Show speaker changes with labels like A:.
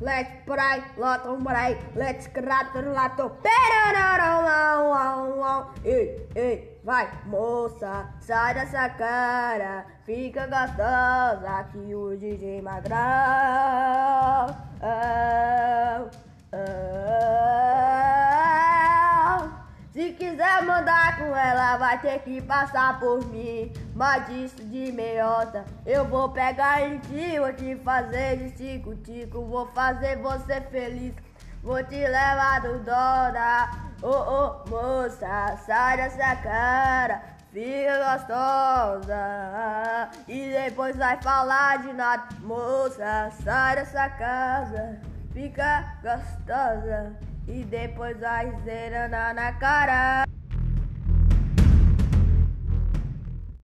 A: let's pray, loto pray, let's crato, lato, Ei, ei, vai, moça, sai dessa cara, fica gostosa que o DJ Magrão. Oh, oh, quiser mandar com ela, vai ter que passar por mim. Mas isso de meiota, eu vou pegar em ti, vou te fazer de tico-tico, vou fazer você feliz. Vou te levar do Dora, ô oh, oh, moça, sai dessa cara, fica gostosa. E depois vai falar de nada, moça, sai dessa casa, fica gostosa. E depois vai zerando na cara.